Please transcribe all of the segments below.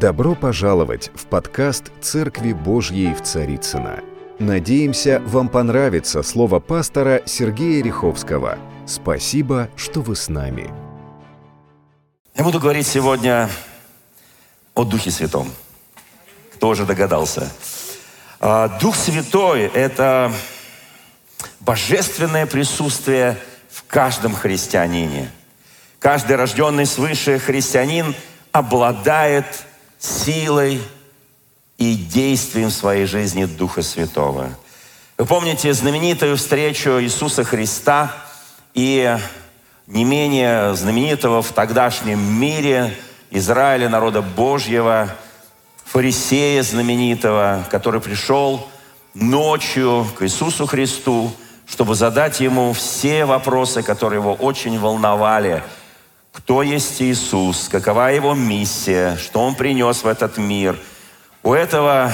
Добро пожаловать в подкаст «Церкви Божьей в Царицына. Надеемся, вам понравится слово пастора Сергея Риховского. Спасибо, что вы с нами. Я буду говорить сегодня о Духе Святом. Кто уже догадался? А, Дух Святой – это божественное присутствие в каждом христианине. Каждый рожденный свыше христианин обладает силой и действием в своей жизни Духа Святого. Вы помните знаменитую встречу Иисуса Христа и не менее знаменитого в тогдашнем мире Израиля, народа Божьего, фарисея знаменитого, который пришел ночью к Иисусу Христу, чтобы задать ему все вопросы, которые его очень волновали – кто есть Иисус, какова Его миссия, что Он принес в этот мир. У этого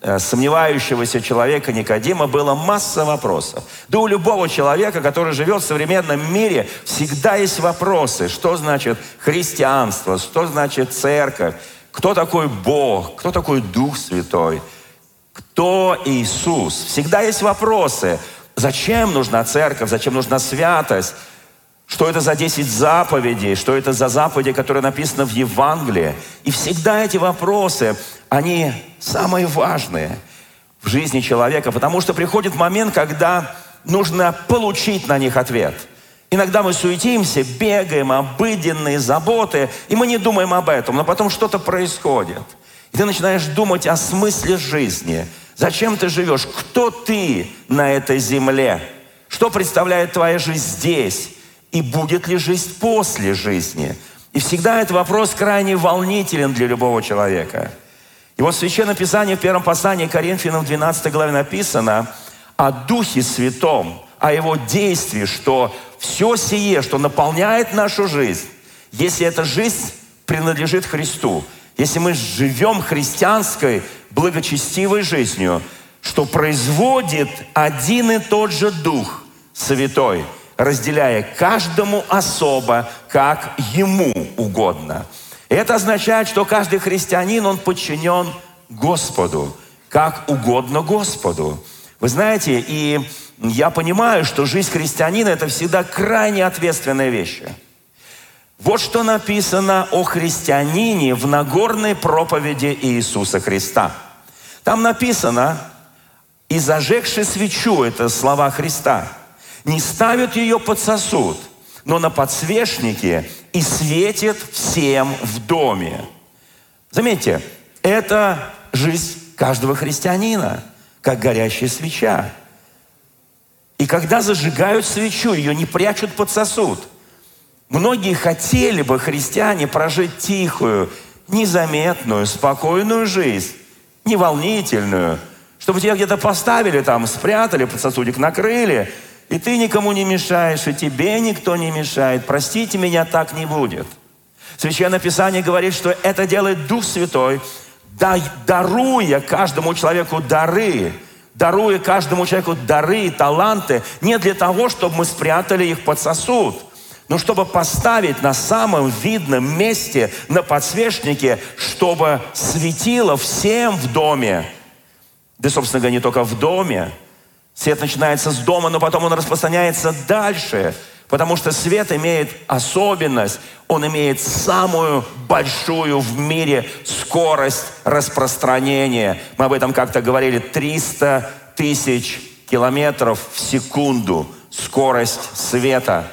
э, сомневающегося человека Никодима было масса вопросов. Да у любого человека, который живет в современном мире, всегда есть вопросы. Что значит христианство? Что значит церковь? Кто такой Бог? Кто такой Дух Святой? Кто Иисус? Всегда есть вопросы. Зачем нужна церковь? Зачем нужна святость? Что это за 10 заповедей? Что это за заповеди, которые написаны в Евангелии? И всегда эти вопросы, они самые важные в жизни человека, потому что приходит момент, когда нужно получить на них ответ. Иногда мы суетимся, бегаем, обыденные заботы, и мы не думаем об этом, но потом что-то происходит. И ты начинаешь думать о смысле жизни. Зачем ты живешь? Кто ты на этой земле? Что представляет твоя жизнь здесь? И будет ли жизнь после жизни. И всегда этот вопрос крайне волнителен для любого человека. И вот в Священном Писании в первом послании Коринфянам 12 главе написано о Духе Святом, о Его действии, что все сие, что наполняет нашу жизнь, если эта жизнь принадлежит Христу, если мы живем христианской, благочестивой жизнью, что производит один и тот же Дух Святой – разделяя каждому особо, как ему угодно. Это означает, что каждый христианин, он подчинен Господу, как угодно Господу. Вы знаете, и я понимаю, что жизнь христианина – это всегда крайне ответственная вещь. Вот что написано о христианине в Нагорной проповеди Иисуса Христа. Там написано, «И зажегши свечу» – это слова Христа – не ставят ее под сосуд, но на подсвечнике и светит всем в доме. Заметьте, это жизнь каждого христианина, как горящая свеча. И когда зажигают свечу, ее не прячут под сосуд. Многие хотели бы, христиане, прожить тихую, незаметную, спокойную жизнь, неволнительную, чтобы тебя где-то поставили там, спрятали под сосудик, накрыли – и ты никому не мешаешь, и тебе никто не мешает. Простите меня, так не будет. Священное Писание говорит, что это делает Дух Святой, даруя каждому человеку дары, даруя каждому человеку дары и таланты, не для того, чтобы мы спрятали их под сосуд, но чтобы поставить на самом видном месте, на подсвечнике, чтобы светило всем в доме. Да, собственно говоря, не только в доме, Свет начинается с дома, но потом он распространяется дальше, потому что свет имеет особенность, он имеет самую большую в мире скорость распространения. Мы об этом как-то говорили, 300 тысяч километров в секунду скорость света.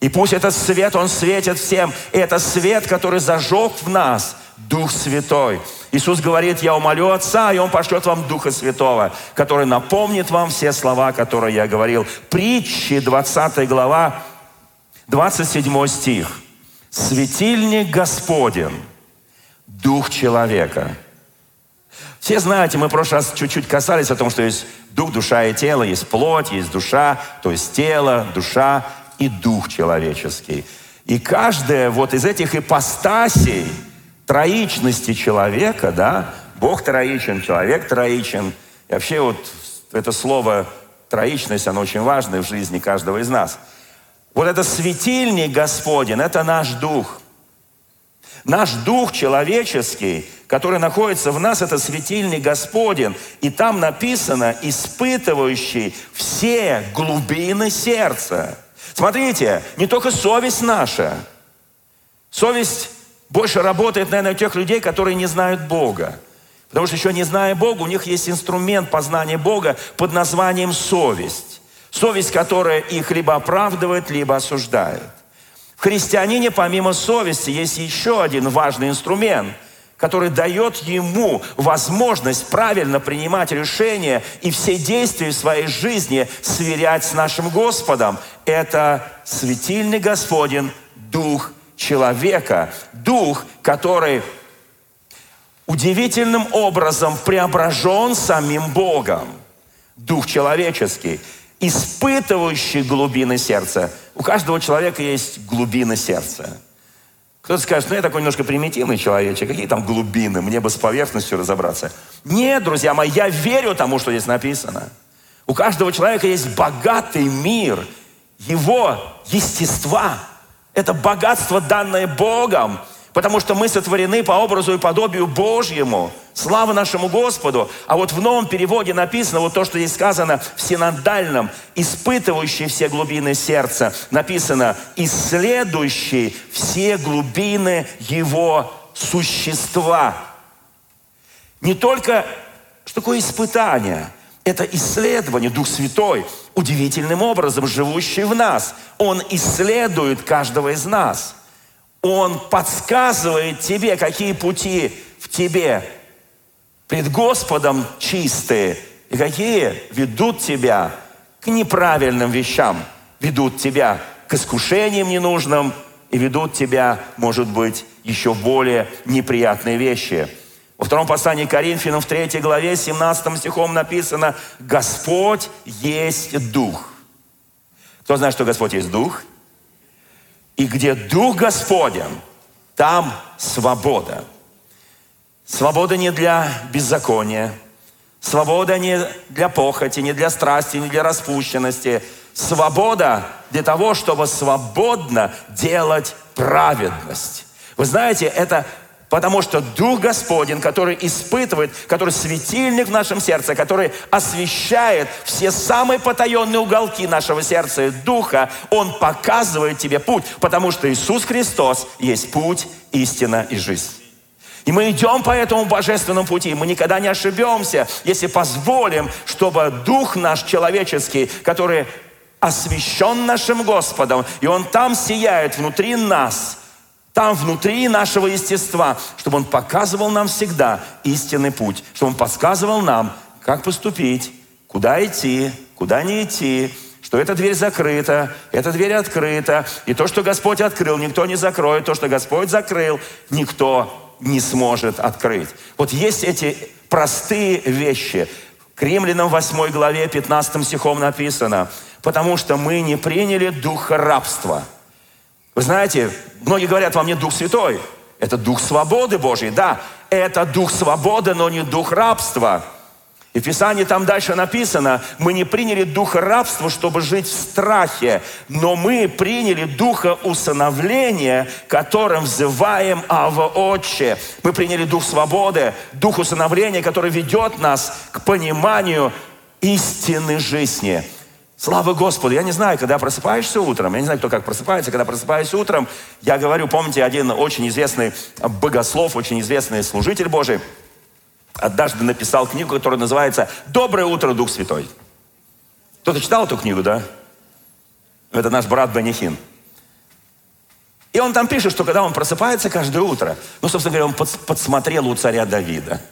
И пусть этот свет, он светит всем. И это свет, который зажег в нас Дух Святой. Иисус говорит, я умолю Отца, и Он пошлет вам Духа Святого, который напомнит вам все слова, которые я говорил. Притчи, 20 глава, 27 стих. Светильник Господен, Дух человека. Все знаете, мы в прошлый раз чуть-чуть касались о том, что есть дух, душа и тело, есть плоть, есть душа, то есть тело, душа и дух человеческий. И каждая вот из этих ипостасей – троичности человека, да, Бог троичен, человек троичен. И вообще вот это слово троичность, оно очень важное в жизни каждого из нас. Вот это светильник Господень, это наш дух. Наш дух человеческий, который находится в нас, это светильник Господен. И там написано, испытывающий все глубины сердца. Смотрите, не только совесть наша. Совесть больше работает, наверное, у тех людей, которые не знают Бога. Потому что еще не зная Бога, у них есть инструмент познания Бога под названием совесть. Совесть, которая их либо оправдывает, либо осуждает. В христианине помимо совести есть еще один важный инструмент, который дает ему возможность правильно принимать решения и все действия в своей жизни сверять с нашим Господом. Это светильный Господень, Дух человека, Дух, который удивительным образом преображен самим Богом. Дух человеческий, испытывающий глубины сердца. У каждого человека есть глубины сердца. Кто-то скажет, ну я такой немножко примитивный человечек, какие там глубины, мне бы с поверхностью разобраться. Нет, друзья мои, я верю тому, что здесь написано. У каждого человека есть богатый мир, его естества. Это богатство, данное Богом – Потому что мы сотворены по образу и подобию Божьему. Слава нашему Господу. А вот в новом переводе написано вот то, что здесь сказано в синодальном, испытывающий все глубины сердца. Написано, исследующий все глубины его существа. Не только, что такое испытание? Это исследование, Дух Святой, удивительным образом живущий в нас. Он исследует каждого из нас – он подсказывает тебе, какие пути в тебе пред Господом чистые, и какие ведут тебя к неправильным вещам, ведут тебя к искушениям ненужным и ведут тебя, может быть, еще более неприятные вещи. Во втором послании Коринфянам, в третьей главе, 17 стихом написано «Господь есть Дух». Кто знает, что Господь есть Дух – и где Дух Господен, там свобода. Свобода не для беззакония, свобода не для похоти, не для страсти, не для распущенности. Свобода для того, чтобы свободно делать праведность. Вы знаете, это Потому что Дух Господень, который испытывает, который светильник в нашем сердце, который освещает все самые потаенные уголки нашего сердца и Духа, Он показывает тебе путь, потому что Иисус Христос есть путь, истина и жизнь. И мы идем по этому божественному пути. Мы никогда не ошибемся, если позволим, чтобы Дух наш человеческий, который освящен нашим Господом, и Он там сияет внутри нас – там внутри нашего естества, чтобы Он показывал нам всегда истинный путь, чтобы Он подсказывал нам, как поступить, куда идти, куда не идти, что эта дверь закрыта, эта дверь открыта, и то, что Господь открыл, никто не закроет, то, что Господь закрыл, никто не сможет открыть. Вот есть эти простые вещи. К римлянам 8 главе 15 стихом написано, потому что мы не приняли духа рабства – вы знаете, многие говорят, во мне Дух Святой. Это Дух свободы Божьей, да. Это Дух свободы, но не Дух рабства. И в Писании там дальше написано, мы не приняли духа рабства, чтобы жить в страхе, но мы приняли духа усыновления, которым взываем Ава Отче. Мы приняли дух свободы, дух усыновления, который ведет нас к пониманию истины жизни. Слава Господу! Я не знаю, когда просыпаешься утром, я не знаю, кто как просыпается, когда просыпаюсь утром, я говорю, помните, один очень известный богослов, очень известный служитель Божий, однажды написал книгу, которая называется «Доброе утро, Дух Святой». Кто-то читал эту книгу, да? Это наш брат Бенихин. И он там пишет, что когда он просыпается каждое утро, ну, собственно говоря, он подсмотрел у царя Давида.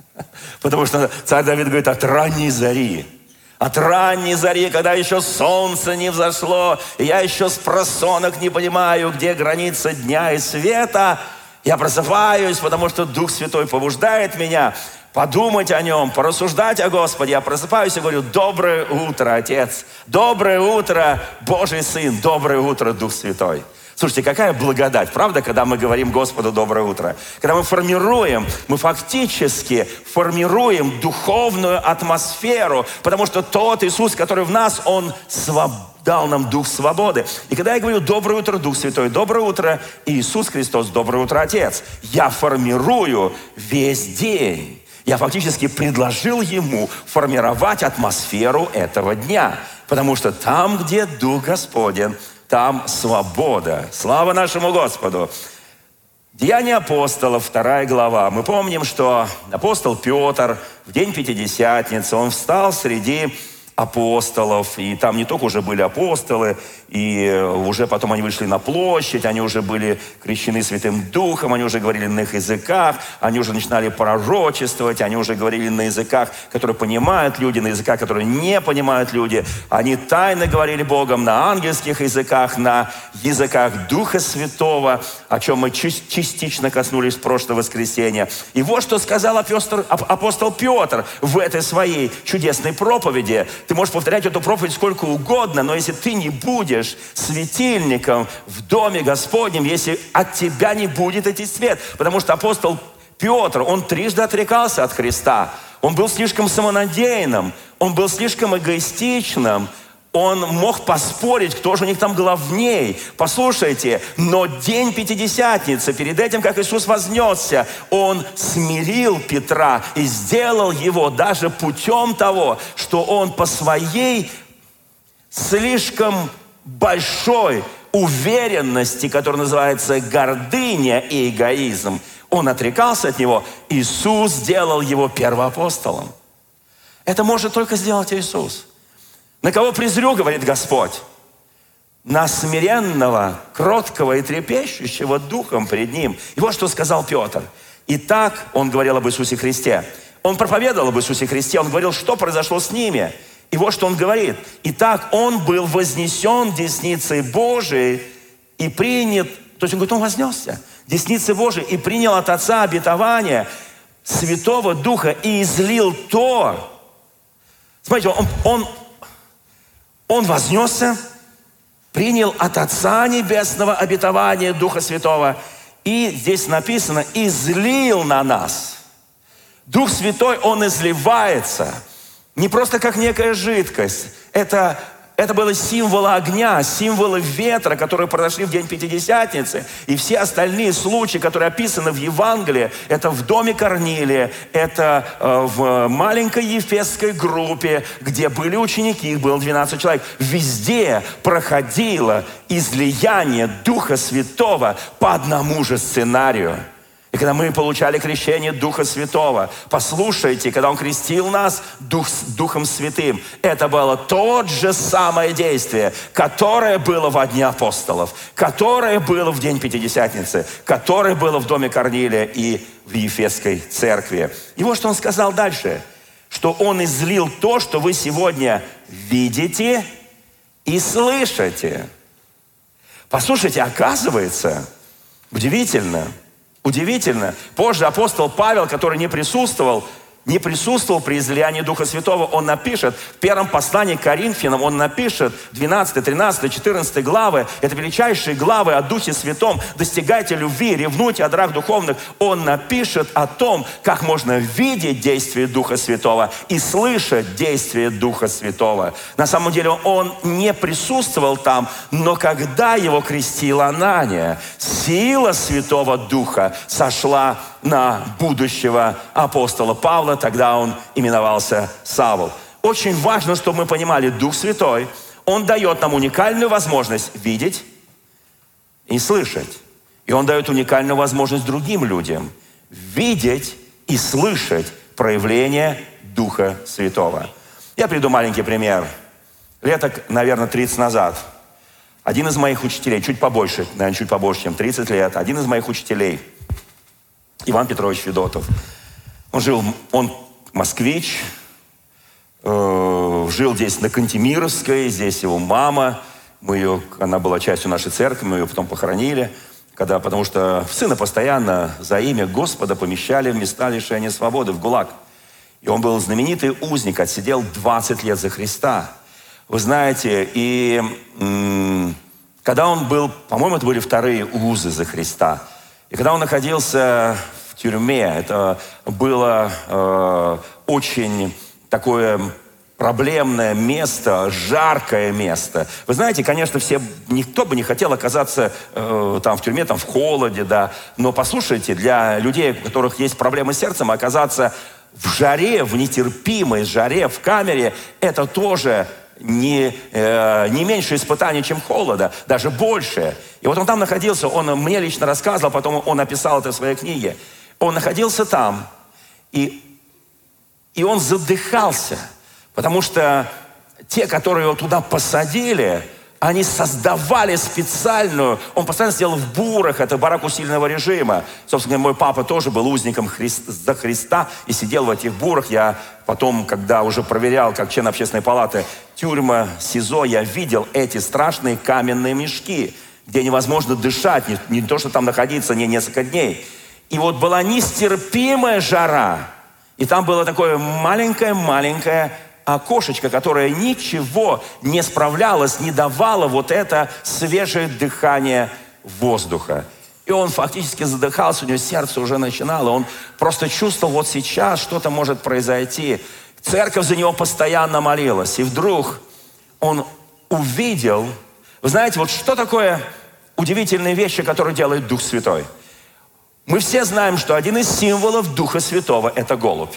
Потому что царь Давид говорит, от ранней зари от ранней зари, когда еще солнце не взошло, я еще с просонок не понимаю, где граница дня и света, я просыпаюсь, потому что Дух Святой побуждает меня подумать о Нем, порассуждать о Господе. Я просыпаюсь и говорю, доброе утро, Отец, доброе утро, Божий Сын, доброе утро, Дух Святой. Слушайте, какая благодать, правда, когда мы говорим Господу доброе утро? Когда мы формируем, мы фактически формируем духовную атмосферу, потому что тот Иисус, который в нас, Он дал нам дух свободы. И когда я говорю «Доброе утро, Дух Святой», «Доброе утро, Иисус Христос», «Доброе утро, Отец», я формирую весь день. Я фактически предложил ему формировать атмосферу этого дня. Потому что там, где Дух Господен, там свобода. Слава нашему Господу! Деяния апостолов, вторая глава. Мы помним, что апостол Петр в день Пятидесятницы, он встал среди апостолов, и там не только уже были апостолы, и уже потом они вышли на площадь, они уже были крещены Святым Духом, они уже говорили на их языках, они уже начинали пророчествовать, они уже говорили на языках, которые понимают люди, на языках, которые не понимают люди. Они тайно говорили Богом на ангельских языках, на языках Духа Святого, о чем мы частично коснулись в прошлое воскресенье. И вот что сказал апостол, апостол Петр в этой своей чудесной проповеди. Ты можешь повторять эту проповедь сколько угодно, но если ты не будешь светильником в доме Господнем, если от тебя не будет идти свет, потому что апостол Петр, он трижды отрекался от Христа. Он был слишком самонадеянным, он был слишком эгоистичным, он мог поспорить, кто же у них там главней. Послушайте, но день Пятидесятницы, перед этим, как Иисус вознесся, он смирил Петра и сделал его даже путем того, что он по своей слишком большой уверенности, которая называется гордыня и эгоизм, он отрекался от него. Иисус сделал его первоапостолом. Это может только сделать Иисус. На кого презрю, говорит Господь? На смиренного, кроткого и трепещущего духом пред Ним. И вот что сказал Петр. И так он говорил об Иисусе Христе. Он проповедовал об Иисусе Христе, он говорил, что произошло с ними. И вот что он говорит. Итак, он был вознесен десницей Божией и принят, то есть он говорит, он вознесся десницы Божией и принял от Отца обетование Святого Духа и излил то. Смотрите, он, он он вознесся, принял от Отца Небесного обетование Духа Святого. И здесь написано, излил на нас. Дух Святой, Он изливается. Не просто как некая жидкость. Это это было символы огня, символы ветра, которые произошли в день Пятидесятницы. И все остальные случаи, которые описаны в Евангелии, это в доме Корнилия, это э, в маленькой ефесской группе, где были ученики, их было 12 человек. Везде проходило излияние Духа Святого по одному же сценарию – и когда мы получали крещение Духа Святого, послушайте, когда Он крестил нас Дух, Духом Святым, это было тот же самое действие, которое было во дне апостолов, которое было в день Пятидесятницы, которое было в доме Корнилия и в Ефесской церкви. И вот что Он сказал дальше, что Он излил то, что вы сегодня видите и слышите. Послушайте, оказывается, удивительно – Удивительно. Позже апостол Павел, который не присутствовал, не присутствовал при излиянии Духа Святого, он напишет в первом послании к Коринфянам, он напишет 12, 13, 14 главы, это величайшие главы о Духе Святом, достигайте любви, ревнуйте о драх духовных. Он напишет о том, как можно видеть действие Духа Святого и слышать действие Духа Святого. На самом деле он не присутствовал там, но когда его крестила Анания, сила Святого Духа сошла на будущего апостола Павла, тогда он именовался Савл. Очень важно, чтобы мы понимали, Дух Святой, Он дает нам уникальную возможность видеть и слышать. И Он дает уникальную возможность другим людям видеть и слышать проявление Духа Святого. Я приду маленький пример. Леток, наверное, 30 назад. Один из моих учителей, чуть побольше, наверное, чуть побольше, чем 30 лет, один из моих учителей – Иван Петрович Федотов. Он жил, он москвич, э, жил здесь на Кантемировской, здесь его мама, мы ее, она была частью нашей церкви, мы ее потом похоронили, когда, потому что сына постоянно за имя Господа помещали в места лишения свободы, в ГУЛАГ. И он был знаменитый узник, отсидел 20 лет за Христа. Вы знаете, и когда он был, по-моему, это были вторые узы за Христа. И когда он находился в тюрьме, это было э, очень такое проблемное место, жаркое место. Вы знаете, конечно, все, никто бы не хотел оказаться э, там в тюрьме, там в холоде, да. Но послушайте, для людей, у которых есть проблемы с сердцем, оказаться в жаре, в нетерпимой жаре, в камере, это тоже не, э, не меньше испытаний, чем холода, даже больше. И вот он там находился, он мне лично рассказывал, потом он написал это в своей книге. Он находился там, и, и он задыхался – Потому что те, которые его туда посадили, они создавали специальную, он постоянно сидел в бурах, это барак усиленного режима. Собственно, мой папа тоже был узником Христа, за Христа и сидел в этих бурах. Я потом, когда уже проверял, как член общественной палаты, тюрьма, СИЗО, я видел эти страшные каменные мешки, где невозможно дышать, не, не то, что там находиться не несколько дней. И вот была нестерпимая жара, и там было такое маленькое-маленькое окошечко, которое ничего не справлялось, не давало вот это свежее дыхание воздуха. И он фактически задыхался, у него сердце уже начинало. Он просто чувствовал, вот сейчас что-то может произойти. Церковь за него постоянно молилась. И вдруг он увидел, вы знаете, вот что такое удивительные вещи, которые делает Дух Святой? Мы все знаем, что один из символов Духа Святого – это голубь.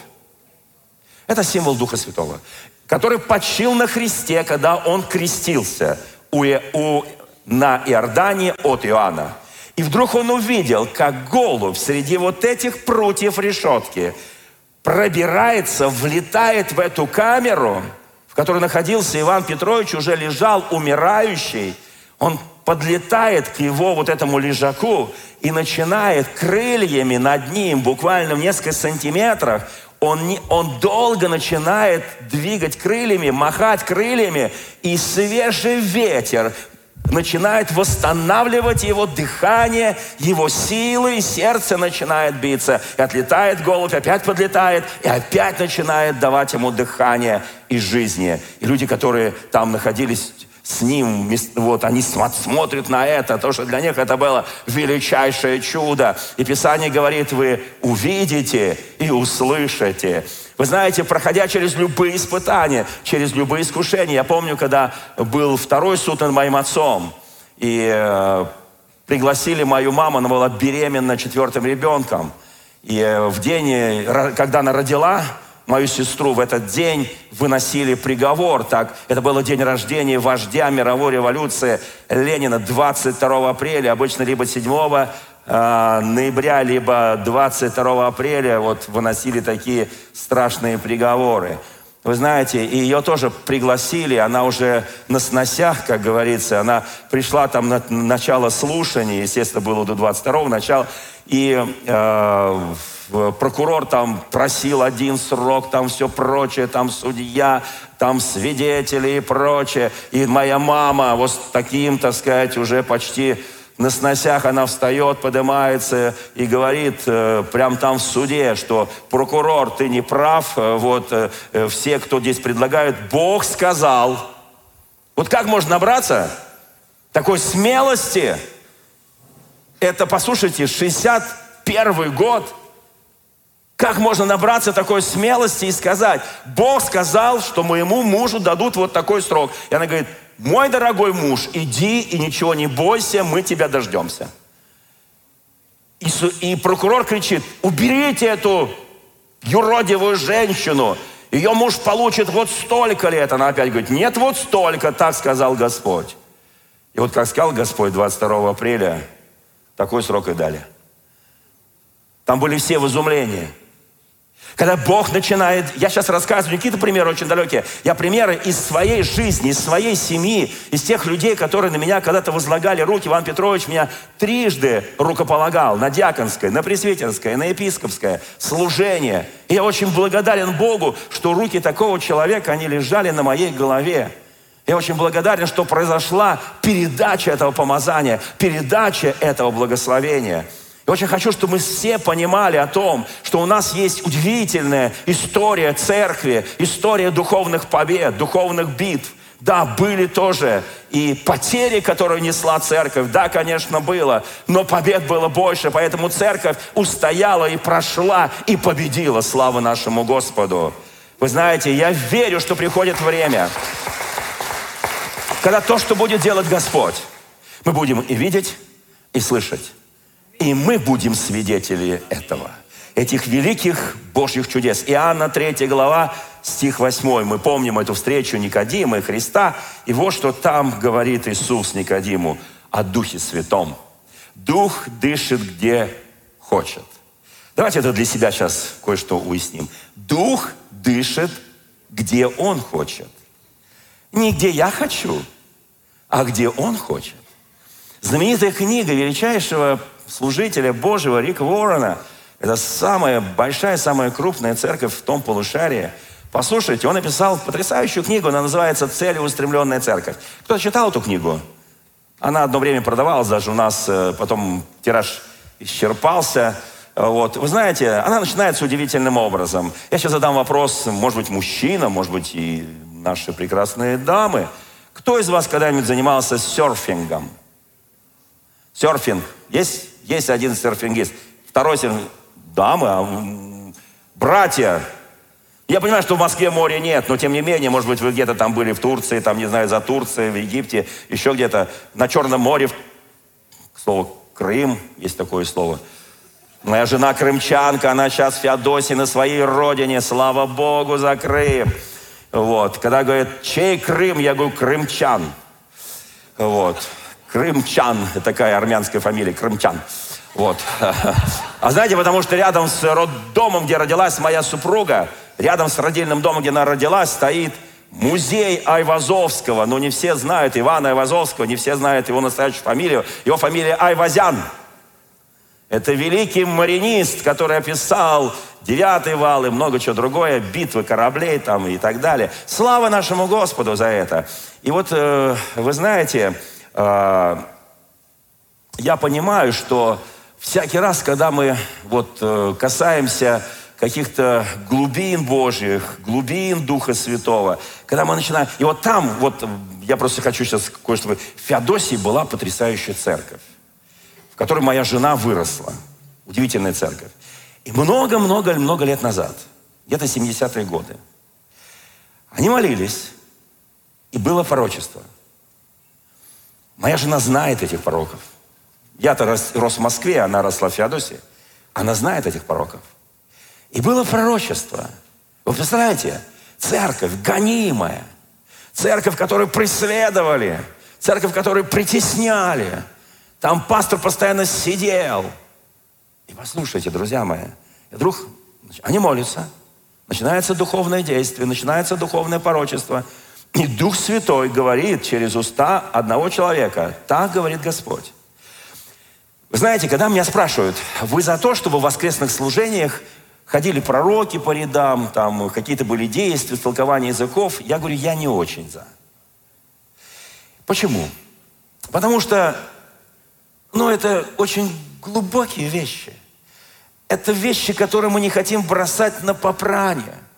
Это символ Духа Святого, который почил на Христе, когда Он крестился у, у, на Иордане от Иоанна. И вдруг он увидел, как голубь среди вот этих прутьев решетки пробирается, влетает в эту камеру, в которой находился Иван Петрович, уже лежал умирающий. Он подлетает к его вот этому лежаку и начинает крыльями над ним, буквально в несколько сантиметрах, он, не, он долго начинает двигать крыльями, махать крыльями, и свежий ветер начинает восстанавливать его дыхание, его силы, и сердце начинает биться. И отлетает голубь, опять подлетает, и опять начинает давать ему дыхание и жизни. И люди, которые там находились с ним, вот они смотрят на это, то, что для них это было величайшее чудо. И Писание говорит, вы увидите и услышите. Вы знаете, проходя через любые испытания, через любые искушения. Я помню, когда был второй суд над моим отцом, и э, пригласили мою маму, она была беременна четвертым ребенком. И э, в день, э, когда она родила, мою сестру в этот день выносили приговор. Так, это был день рождения вождя мировой революции Ленина 22 апреля, обычно либо 7 э, ноября, либо 22 апреля вот выносили такие страшные приговоры. Вы знаете, и ее тоже пригласили, она уже на сносях, как говорится, она пришла там на начало слушания, естественно, было до 22-го начала, и э, прокурор там просил один срок, там все прочее, там судья, там свидетели и прочее. И моя мама вот с таким, так сказать, уже почти на сносях она встает, поднимается и говорит э, прям там в суде, что прокурор, ты не прав, э, вот э, э, все, кто здесь предлагают, Бог сказал. Вот как можно набраться такой смелости? Это, послушайте, 61 год – как можно набраться такой смелости и сказать, Бог сказал, что моему мужу дадут вот такой срок. И она говорит, мой дорогой муж, иди и ничего не бойся, мы тебя дождемся. И, и прокурор кричит, уберите эту юродивую женщину, ее муж получит вот столько лет. Она опять говорит, нет, вот столько, так сказал Господь. И вот как сказал Господь 22 апреля, такой срок и дали. Там были все в изумлении. Когда Бог начинает, я сейчас рассказываю какие-то примеры очень далекие, я примеры из своей жизни, из своей семьи, из тех людей, которые на меня когда-то возлагали руки. Иван Петрович меня трижды рукополагал на диаконское, на пресвитерское, на епископское служение. И я очень благодарен Богу, что руки такого человека, они лежали на моей голове. Я очень благодарен, что произошла передача этого помазания, передача этого благословения – я очень хочу, чтобы мы все понимали о том, что у нас есть удивительная история церкви, история духовных побед, духовных битв. Да, были тоже и потери, которые несла церковь. Да, конечно, было. Но побед было больше. Поэтому церковь устояла и прошла и победила. Слава нашему Господу. Вы знаете, я верю, что приходит время, когда то, что будет делать Господь, мы будем и видеть, и слышать. И мы будем свидетели этого этих великих Божьих чудес. Иоанна 3 глава, стих 8. Мы помним эту встречу Никодима и Христа. И вот что там говорит Иисус Никодиму о Духе Святом. Дух дышит где хочет. Давайте это для себя сейчас кое-что уясним. Дух дышит, где Он хочет. Не где я хочу, а где Он хочет. Знаменитая книга величайшего служителя Божьего Рика Уоррена – это самая большая, самая крупная церковь в том полушарии. Послушайте, он написал потрясающую книгу, она называется «Целеустремленная церковь». Кто читал эту книгу? Она одно время продавалась даже у нас, э, потом тираж исчерпался. Вот. Вы знаете, она начинается удивительным образом. Я сейчас задам вопрос, может быть, мужчина, может быть, и наши прекрасные дамы. Кто из вас когда-нибудь занимался серфингом? Серфинг. Есть, есть один серфингист. Второй серфингист дамы, а братья. Я понимаю, что в Москве моря нет, но тем не менее, может быть, вы где-то там были в Турции, там, не знаю, за Турцией, в Египте, еще где-то на Черном море, слово Крым, есть такое слово. Моя жена крымчанка, она сейчас в Феодосии на своей родине, слава Богу за Крым. Вот. Когда говорят, чей Крым, я говорю, крымчан. Вот. Крымчан, такая армянская фамилия, крымчан. Вот. А знаете, потому что рядом с роддомом, где родилась моя супруга, рядом с родильным домом, где она родилась, стоит музей Айвазовского. Но не все знают Ивана Айвазовского, не все знают его настоящую фамилию. Его фамилия Айвазян. Это великий маринист, который описал девятый вал и много чего другое, битвы кораблей там и так далее. Слава нашему Господу за это. И вот, э, вы знаете, я понимаю, что всякий раз, когда мы вот э, касаемся каких-то глубин Божьих, глубин Духа Святого, когда мы начинаем... И вот там, вот я просто хочу сейчас кое-что... В Феодосии была потрясающая церковь, в которой моя жена выросла. Удивительная церковь. И много-много-много лет назад, где-то 70-е годы, они молились, и было пророчество. Моя жена знает этих пророков. Я-то рос, в Москве, она росла в Феодосии. Она знает этих пророков. И было пророчество. Вы представляете? Церковь гонимая. Церковь, которую преследовали. Церковь, которую притесняли. Там пастор постоянно сидел. И послушайте, друзья мои, и вдруг они молятся, начинается духовное действие, начинается духовное порочество. И Дух Святой говорит через уста одного человека, так говорит Господь. Вы знаете, когда меня спрашивают, вы за то, чтобы в воскресных служениях ходили пророки по рядам, там какие-то были действия, толкования языков, я говорю, я не очень за. Почему? Потому что, ну, это очень глубокие вещи. Это вещи, которые мы не хотим бросать на попрание –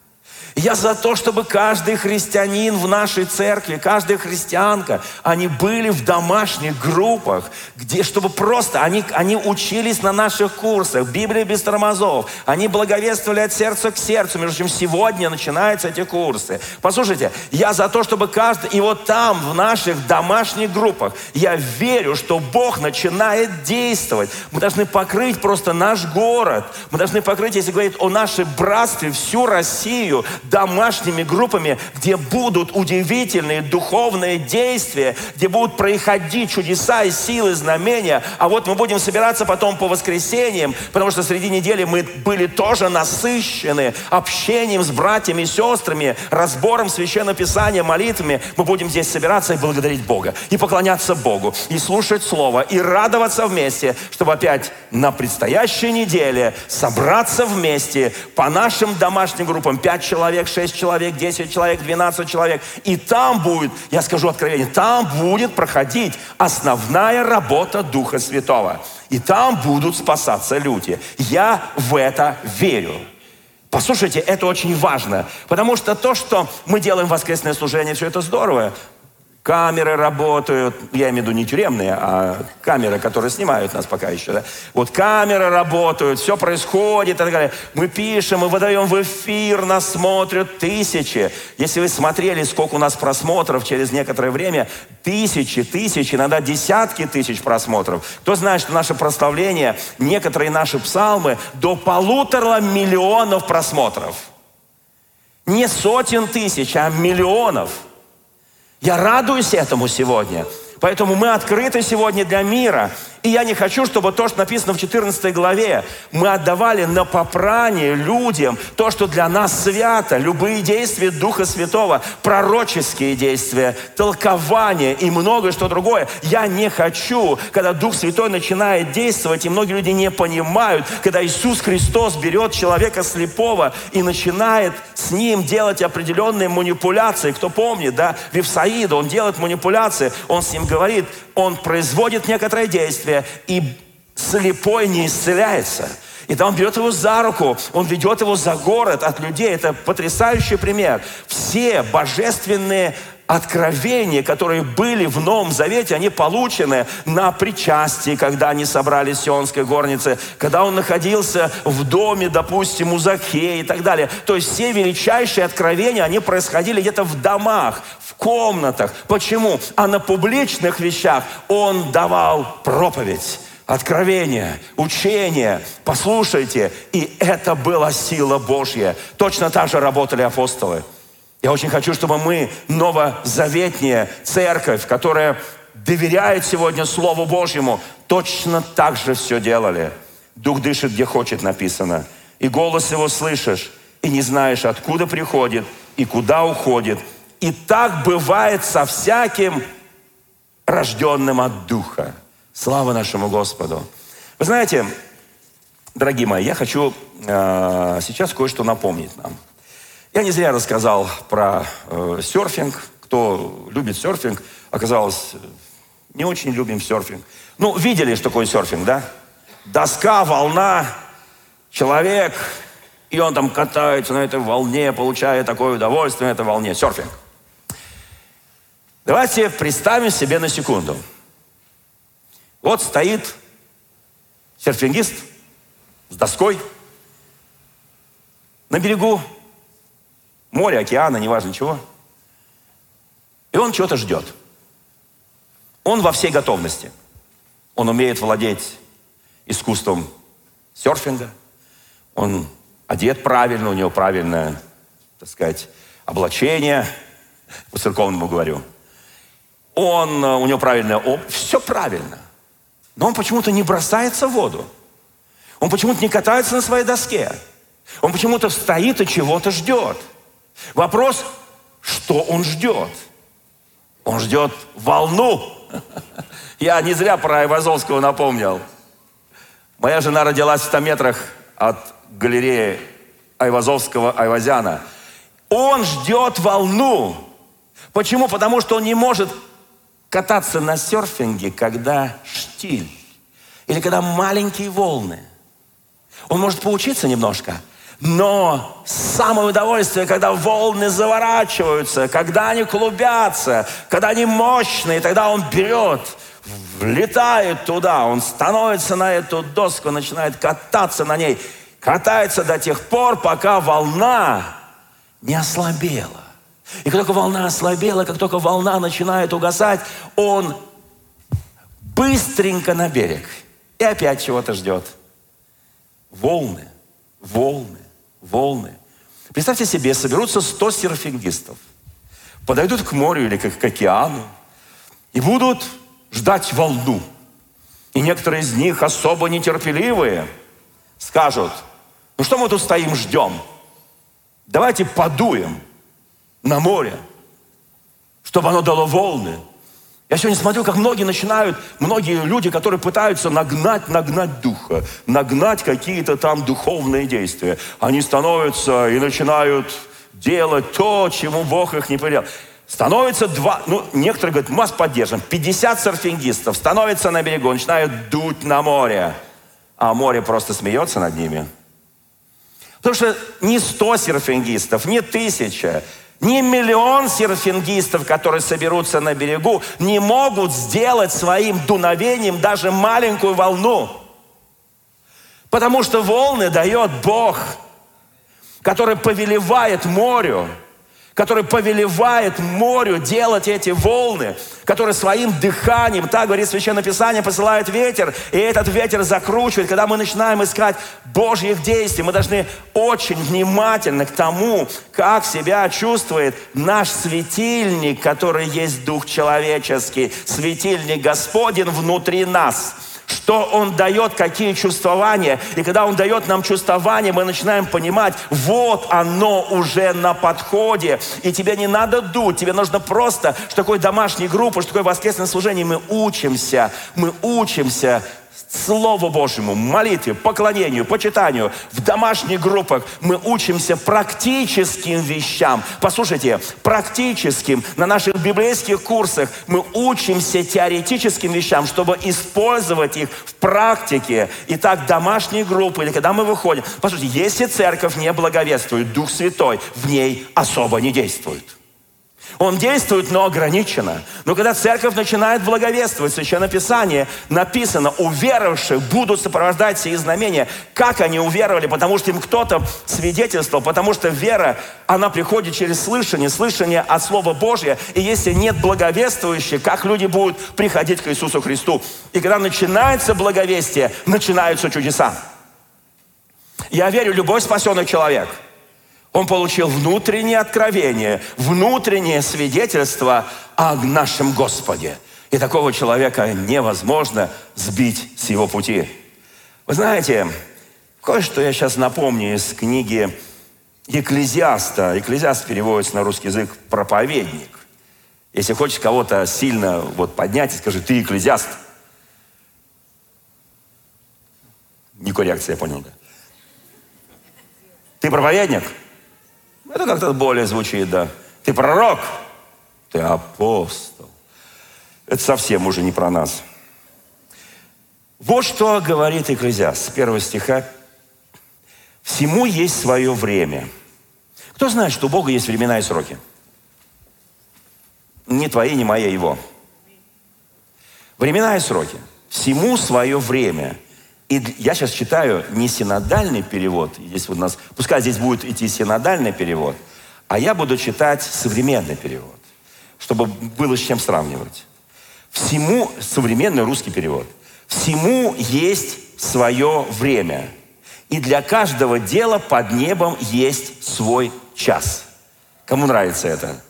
я за то, чтобы каждый христианин в нашей церкви, каждая христианка, они были в домашних группах, где, чтобы просто, они, они учились на наших курсах, Библия без тормозов, они благовествовали от сердца к сердцу. Между чем сегодня начинаются эти курсы. Послушайте, я за то, чтобы каждый, и вот там, в наших домашних группах, я верю, что Бог начинает действовать. Мы должны покрыть просто наш город. Мы должны покрыть, если говорить о нашем братстве, всю Россию, домашними группами, где будут удивительные духовные действия, где будут происходить чудеса и силы, знамения. А вот мы будем собираться потом по воскресеньям, потому что среди недели мы были тоже насыщены общением с братьями и сестрами, разбором священного писания, молитвами. Мы будем здесь собираться и благодарить Бога, и поклоняться Богу, и слушать Слово, и радоваться вместе, чтобы опять на предстоящей неделе собраться вместе по нашим домашним группам, пять человек, человек, 6 человек, 10 человек, 12 человек. И там будет, я скажу откровение, там будет проходить основная работа Духа Святого. И там будут спасаться люди. Я в это верю. Послушайте, это очень важно, потому что то, что мы делаем воскресное служение, все это здорово. Камеры работают, я имею в виду не тюремные, а камеры, которые снимают нас пока еще. Да? Вот камеры работают, все происходит и так далее. Мы пишем, мы выдаем в эфир, нас смотрят тысячи. Если вы смотрели, сколько у нас просмотров через некоторое время, тысячи, тысячи, иногда десятки тысяч просмотров. Кто знает, что наше прославление, некоторые наши псалмы до полутора миллионов просмотров. Не сотен тысяч, а миллионов – я радуюсь этому сегодня. Поэтому мы открыты сегодня для мира. И я не хочу, чтобы то, что написано в 14 главе, мы отдавали на попрание людям то, что для нас свято. Любые действия Духа Святого, пророческие действия, толкование и многое что другое. Я не хочу, когда Дух Святой начинает действовать, и многие люди не понимают, когда Иисус Христос берет человека слепого и начинает с ним делать определенные манипуляции. Кто помнит, да, Вифсаида, он делает манипуляции, он с ним говорит, он производит некоторое действие, и слепой не исцеляется. И там он берет его за руку, он ведет его за город от людей. Это потрясающий пример. Все божественные откровения, которые были в Новом Завете, они получены на причастии, когда они собрались в Сионской горнице, когда он находился в доме, допустим, у Захея и так далее. То есть все величайшие откровения, они происходили где-то в домах, в комнатах. Почему? А на публичных вещах он давал проповедь откровение, учение, послушайте. И это была сила Божья. Точно так же работали апостолы. Я очень хочу, чтобы мы, новозаветняя церковь, которая доверяет сегодня Слову Божьему, точно так же все делали. Дух дышит, где хочет, написано. И голос его слышишь, и не знаешь, откуда приходит, и куда уходит. И так бывает со всяким рожденным от Духа. Слава нашему Господу. Вы знаете, дорогие мои, я хочу э, сейчас кое-что напомнить нам. Я не зря рассказал про э, серфинг. Кто любит серфинг, оказалось, не очень любим серфинг. Ну, видели, что такое серфинг, да? Доска, волна, человек, и он там катается на этой волне, получая такое удовольствие на этой волне. Серфинг. Давайте представим себе на секунду. Вот стоит серфингист с доской на берегу моря, океана, неважно чего. И он чего-то ждет. Он во всей готовности. Он умеет владеть искусством серфинга. Он одет правильно, у него правильное, так сказать, облачение, по церковному говорю. Он, у него правильное об... Все правильно. Но он почему-то не бросается в воду. Он почему-то не катается на своей доске. Он почему-то стоит и чего-то ждет. Вопрос, что он ждет? Он ждет волну. Я не зря про Айвазовского напомнил. Моя жена родилась в 100 метрах от галереи Айвазовского Айвазяна. Он ждет волну. Почему? Потому что он не может кататься на серфинге, когда штиль. Или когда маленькие волны. Он может поучиться немножко – но самое удовольствие, когда волны заворачиваются, когда они клубятся, когда они мощные, тогда он берет, влетает туда, он становится на эту доску, начинает кататься на ней, катается до тех пор, пока волна не ослабела. И как только волна ослабела, как только волна начинает угасать, он быстренько на берег. И опять чего-то ждет. Волны, волны, волны. Представьте себе, соберутся 100 серфингистов, подойдут к морю или к, к океану и будут ждать волну. И некоторые из них особо нетерпеливые скажут, ну что мы тут стоим, ждем? Давайте подуем на море, чтобы оно дало волны, я сегодня смотрю, как многие начинают, многие люди, которые пытаются нагнать, нагнать духа, нагнать какие-то там духовные действия. Они становятся и начинают делать то, чему Бог их не повелел. Становится два, ну, некоторые говорят, мы вас поддержим. 50 серфингистов становятся на берегу, начинают дуть на море. А море просто смеется над ними. Потому что не сто серфингистов, не тысяча, не миллион серфингистов, которые соберутся на берегу, не могут сделать своим дуновением даже маленькую волну. Потому что волны дает Бог, который повелевает морю – который повелевает морю делать эти волны, который своим дыханием, так говорит Священное Писание, посылает ветер, и этот ветер закручивает. Когда мы начинаем искать Божьих действий, мы должны очень внимательно к тому, как себя чувствует наш светильник, который есть Дух человеческий, светильник Господень внутри нас – что Он дает, какие чувствования. И когда Он дает нам чувствования, мы начинаем понимать, вот оно уже на подходе. И тебе не надо дуть, тебе нужно просто, что такое домашняя группа, что такое воскресное служение. Мы учимся, мы учимся Слову Божьему, молитве, поклонению, почитанию, в домашних группах мы учимся практическим вещам. Послушайте, практическим на наших библейских курсах мы учимся теоретическим вещам, чтобы использовать их в практике. Итак, домашние группы, или когда мы выходим. Послушайте, если церковь не благовествует, Дух Святой в ней особо не действует. Он действует, но ограниченно. Но когда церковь начинает благовествовать, в Священном Писании написано, уверовавших будут сопровождать все знамения. Как они уверовали? Потому что им кто-то свидетельствовал, потому что вера, она приходит через слышание, слышание от Слова Божьего. И если нет благовествующих, как люди будут приходить к Иисусу Христу? И когда начинается благовестие, начинаются чудеса. Я верю, любой спасенный человек – он получил внутреннее откровение, внутреннее свидетельство о нашем Господе. И такого человека невозможно сбить с его пути. Вы знаете, кое-что я сейчас напомню из книги Екклезиаста. Екклезиаст переводится на русский язык «проповедник». Если хочешь кого-то сильно вот поднять, скажи, ты экклезиаст. Никакой реакции, я понял, да? Ты проповедник? Это как-то более звучит, да. Ты пророк, ты апостол. Это совсем уже не про нас. Вот что говорит Экклезиаст с первого стиха. Всему есть свое время. Кто знает, что у Бога есть времена и сроки? Не твои, не мои, а его. Времена и сроки. Всему свое время – и я сейчас читаю не синодальный перевод, здесь вот у нас, пускай здесь будет идти синодальный перевод, а я буду читать современный перевод, чтобы было с чем сравнивать. Всему, современный русский перевод, всему есть свое время. И для каждого дела под небом есть свой час. Кому нравится это?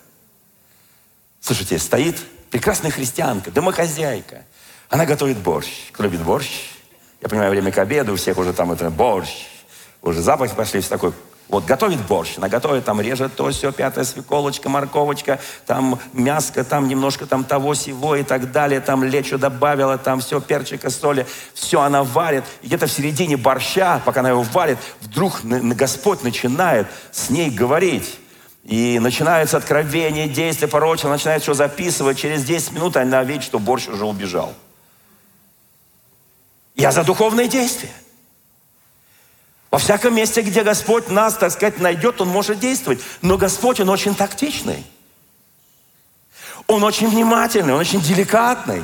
Слушайте, стоит прекрасная христианка, домохозяйка. Она готовит борщ. Кто любит борщ? Я понимаю, время к обеду, у всех уже там это борщ, уже запахи пошли, все такое. Вот готовит борщ, она готовит, там режет то, все, пятая свеколочка, морковочка, там мяско, там немножко там того, сего и так далее, там лечу добавила, там все, перчика, соли, все она варит. И где-то в середине борща, пока она его варит, вдруг Господь начинает с ней говорить. И начинается откровение, действие порочное, начинает все записывать. Через 10 минут она видит, что борщ уже убежал. Я за духовные действия. Во всяком месте, где Господь нас, так сказать, найдет, Он может действовать. Но Господь, Он очень тактичный. Он очень внимательный, Он очень деликатный.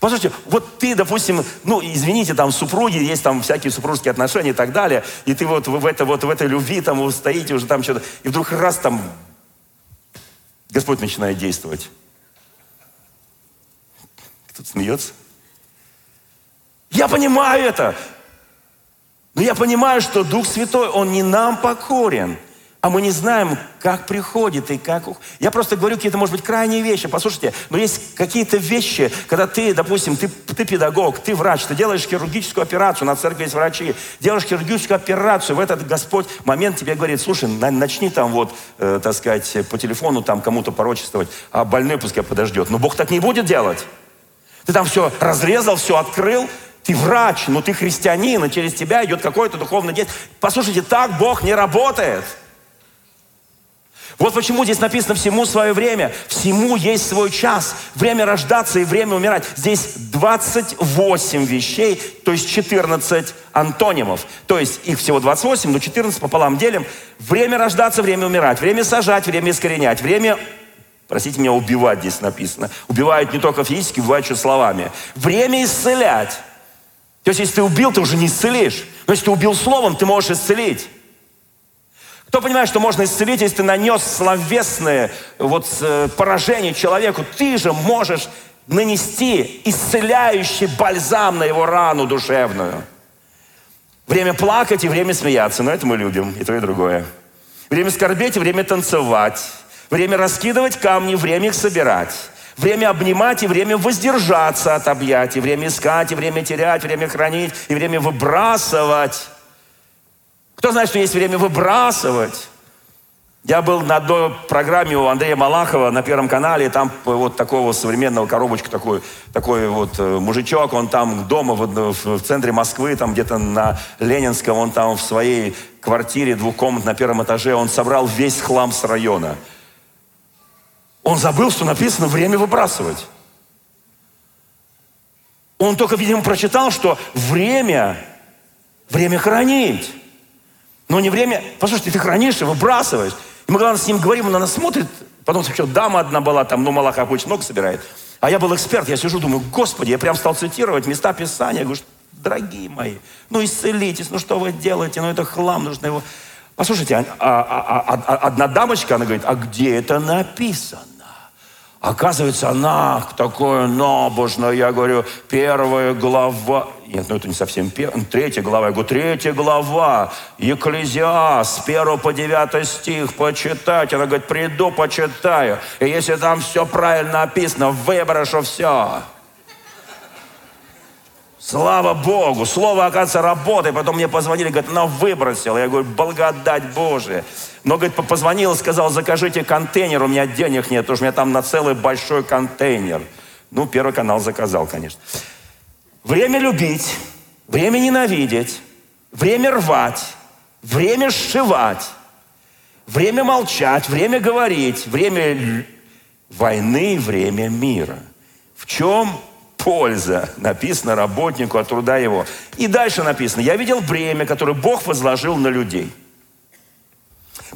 Послушайте, вот ты, допустим, ну, извините, там супруги, есть там всякие супружеские отношения и так далее, и ты вот в, это, вот в этой любви, там, вы стоите уже там что-то, и вдруг раз там Господь начинает действовать. Кто-то смеется. Я понимаю это. Но я понимаю, что Дух Святой, Он не нам покорен, а мы не знаем, как приходит и как... Я просто говорю какие-то, может быть, крайние вещи. Послушайте, но есть какие-то вещи, когда ты, допустим, ты, ты педагог, ты врач, ты делаешь хирургическую операцию, на церкви есть врачи, делаешь хирургическую операцию, в этот Господь момент тебе говорит, слушай, начни там вот, э, так сказать, по телефону там кому-то порочествовать, а больной пускай подождет. Но Бог так не будет делать. Ты там все разрезал, все открыл, ты врач, но ты христианин, и через тебя идет какое-то духовное действие. Послушайте, так Бог не работает. Вот почему здесь написано «всему свое время». Всему есть свой час. Время рождаться и время умирать. Здесь 28 вещей, то есть 14 антонимов. То есть их всего 28, но 14 пополам делим. Время рождаться, время умирать. Время сажать, время искоренять. Время Простите меня, убивать здесь написано. Убивают не только физически, убивают еще словами. Время исцелять. То есть, если ты убил, ты уже не исцелишь. Но если ты убил словом, ты можешь исцелить. Кто понимает, что можно исцелить, если ты нанес словесное вот, э, поражение человеку, ты же можешь нанести исцеляющий бальзам на его рану душевную. Время плакать и время смеяться, но это мы любим, и то, и другое. Время скорбеть и время танцевать. Время раскидывать камни, время их собирать. Время обнимать и время воздержаться от объятий. Время искать и время терять, время хранить и время выбрасывать. Кто знает, что есть время выбрасывать? Я был на одной программе у Андрея Малахова на Первом канале, там вот такого современного коробочка такой, такой вот э, мужичок, он там дома в, в, в центре Москвы, там где-то на Ленинском, он там в своей квартире двухкомнат на первом этаже, он собрал весь хлам с района. Он забыл, что написано «время выбрасывать». Он только, видимо, прочитал, что время, время хранить. Но не время... Послушайте, ты хранишь и выбрасываешь. И мы, главное, с ним говорим, он на нас смотрит. Потом еще дама одна была там, ну, Малаха очень много собирает. А я был эксперт, я сижу, думаю, Господи, я прям стал цитировать места Писания. Я говорю, дорогие мои, ну исцелитесь, ну что вы делаете, ну это хлам, нужно его... Послушайте, а, а, а, а, одна дамочка, она говорит, а где это написано? Оказывается, она такое набожное. Я говорю, первая глава. Нет, ну это не совсем первая. Третья глава. Я говорю, третья глава. Екклезиас, с 1 по 9 стих. Почитать. Она говорит, приду, почитаю. И если там все правильно написано, выброшу все. Слава Богу! Слово, оказывается, работает. Потом мне позвонили, говорят, она выбросила. Я говорю, благодать Божия. Но, говорит, позвонил сказал, закажите контейнер, у меня денег нет, потому что у меня там на целый большой контейнер. Ну, Первый канал заказал, конечно. Время любить, время ненавидеть, время рвать, время сшивать, время молчать, время говорить, время войны, время мира. В чем польза, написано работнику от труда его. И дальше написано, я видел бремя, которое Бог возложил на людей.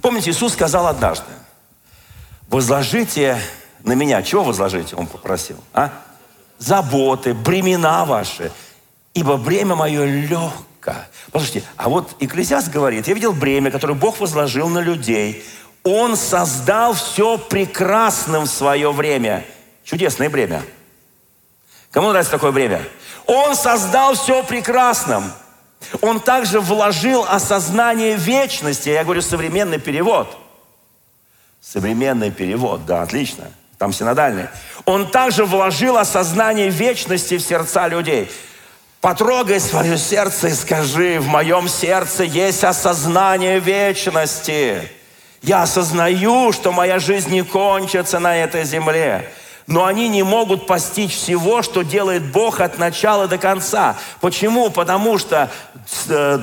Помните, Иисус сказал однажды, возложите на меня, чего возложите, он попросил, а? Заботы, бремена ваши, ибо бремя мое легко. Послушайте, а вот Экклезиаст говорит, я видел бремя, которое Бог возложил на людей. Он создал все прекрасным в свое время. Чудесное бремя. Кому нравится такое время? Он создал все прекрасным. Он также вложил осознание вечности. Я говорю современный перевод. Современный перевод, да, отлично. Там синодальный. Он также вложил осознание вечности в сердца людей. Потрогай свое сердце и скажи, в моем сердце есть осознание вечности. Я осознаю, что моя жизнь не кончится на этой земле но они не могут постичь всего, что делает Бог от начала до конца. Почему? Потому что э,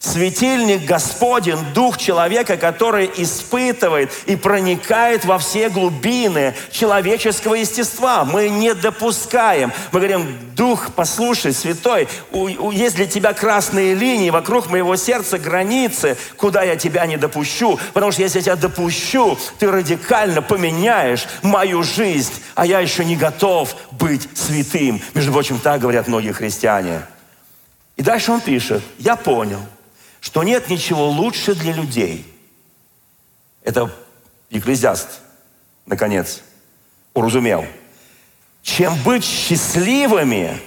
Светильник Господен, дух человека, который испытывает и проникает во все глубины человеческого естества. Мы не допускаем. Мы говорим, дух, послушай, святой, у, у, есть для тебя красные линии вокруг моего сердца, границы, куда я тебя не допущу. Потому что если я тебя допущу, ты радикально поменяешь мою жизнь, а я еще не готов быть святым. Между прочим, так говорят многие христиане. И дальше он пишет, я понял – что нет ничего лучше для людей. Это Екклезиаст, наконец, уразумел. Чем быть счастливыми.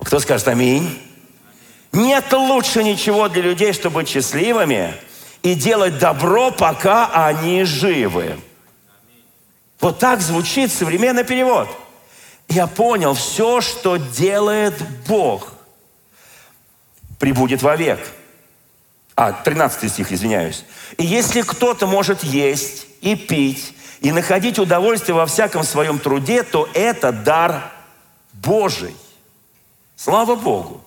Кто скажет аминь? Нет лучше ничего для людей, чтобы быть счастливыми и делать добро, пока они живы. Вот так звучит современный перевод. Я понял, все, что делает Бог, прибудет вовек. А, 13 стих, извиняюсь. И если кто-то может есть и пить, и находить удовольствие во всяком своем труде, то это дар Божий. Слава Богу.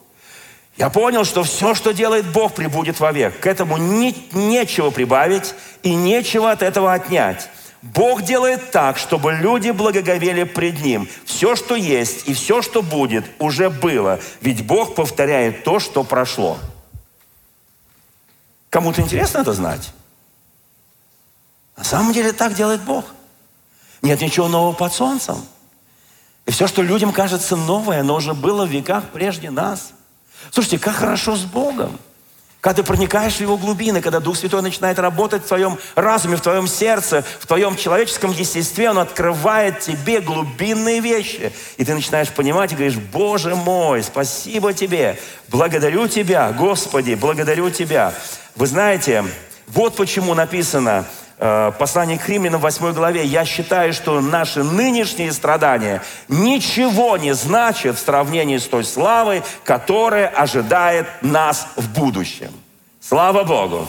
Я понял, что все, что делает Бог, прибудет вовек. К этому не, нечего прибавить и нечего от этого отнять. Бог делает так, чтобы люди благоговели пред Ним. Все, что есть и все, что будет, уже было. Ведь Бог повторяет то, что прошло. Кому-то интересно это знать? На самом деле так делает Бог. Нет ничего нового под солнцем. И все, что людям кажется новое, оно уже было в веках прежде нас. Слушайте, как хорошо с Богом. Когда ты проникаешь в его глубины, когда Дух Святой начинает работать в твоем разуме, в твоем сердце, в твоем человеческом естестве, Он открывает тебе глубинные вещи. И ты начинаешь понимать и говоришь, Боже мой, спасибо тебе, благодарю Тебя, Господи, благодарю Тебя. Вы знаете, вот почему написано, послание к Римлянам в 8 главе, я считаю, что наши нынешние страдания ничего не значат в сравнении с той славой, которая ожидает нас в будущем. Слава Богу!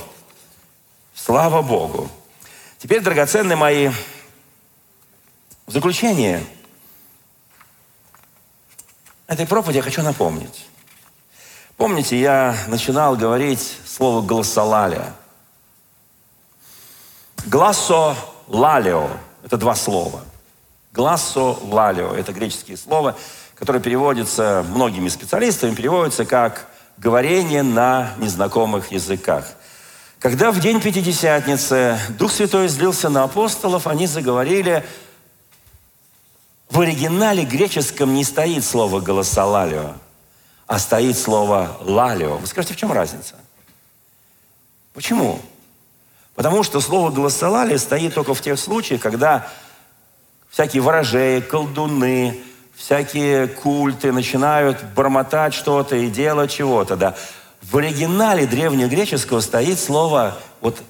Слава Богу! Теперь, драгоценные мои, в заключение этой проповеди я хочу напомнить. Помните, я начинал говорить слово «голосолалия». Глассо лалио – это два слова. Глассо лалио – это греческие слова, которые переводятся многими специалистами, переводятся как говорение на незнакомых языках. Когда в день Пятидесятницы Дух Святой излился на апостолов, они заговорили в оригинале греческом не стоит слово «голосолалио», а стоит слово «лалио». Вы скажете, в чем разница? Почему? Потому что слово «голосолалия» стоит только в тех случаях, когда всякие ворожеи, колдуны, всякие культы начинают бормотать что-то и делать чего-то. Да. В оригинале древнегреческого стоит слово, вот,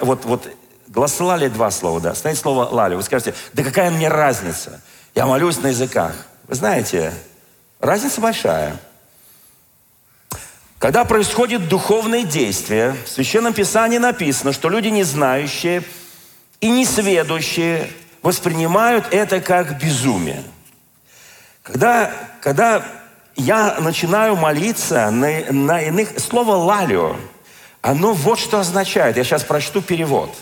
вот, вот голосолалия два слова, да, стоит слово лали. Вы скажете, да какая мне разница? Я молюсь на языках. Вы знаете, разница большая. Когда происходит духовное действие, в Священном Писании написано, что люди не знающие и не сведущие воспринимают это как безумие. Когда, когда я начинаю молиться на, на иных... Слово «лалио», оно вот что означает. Я сейчас прочту перевод.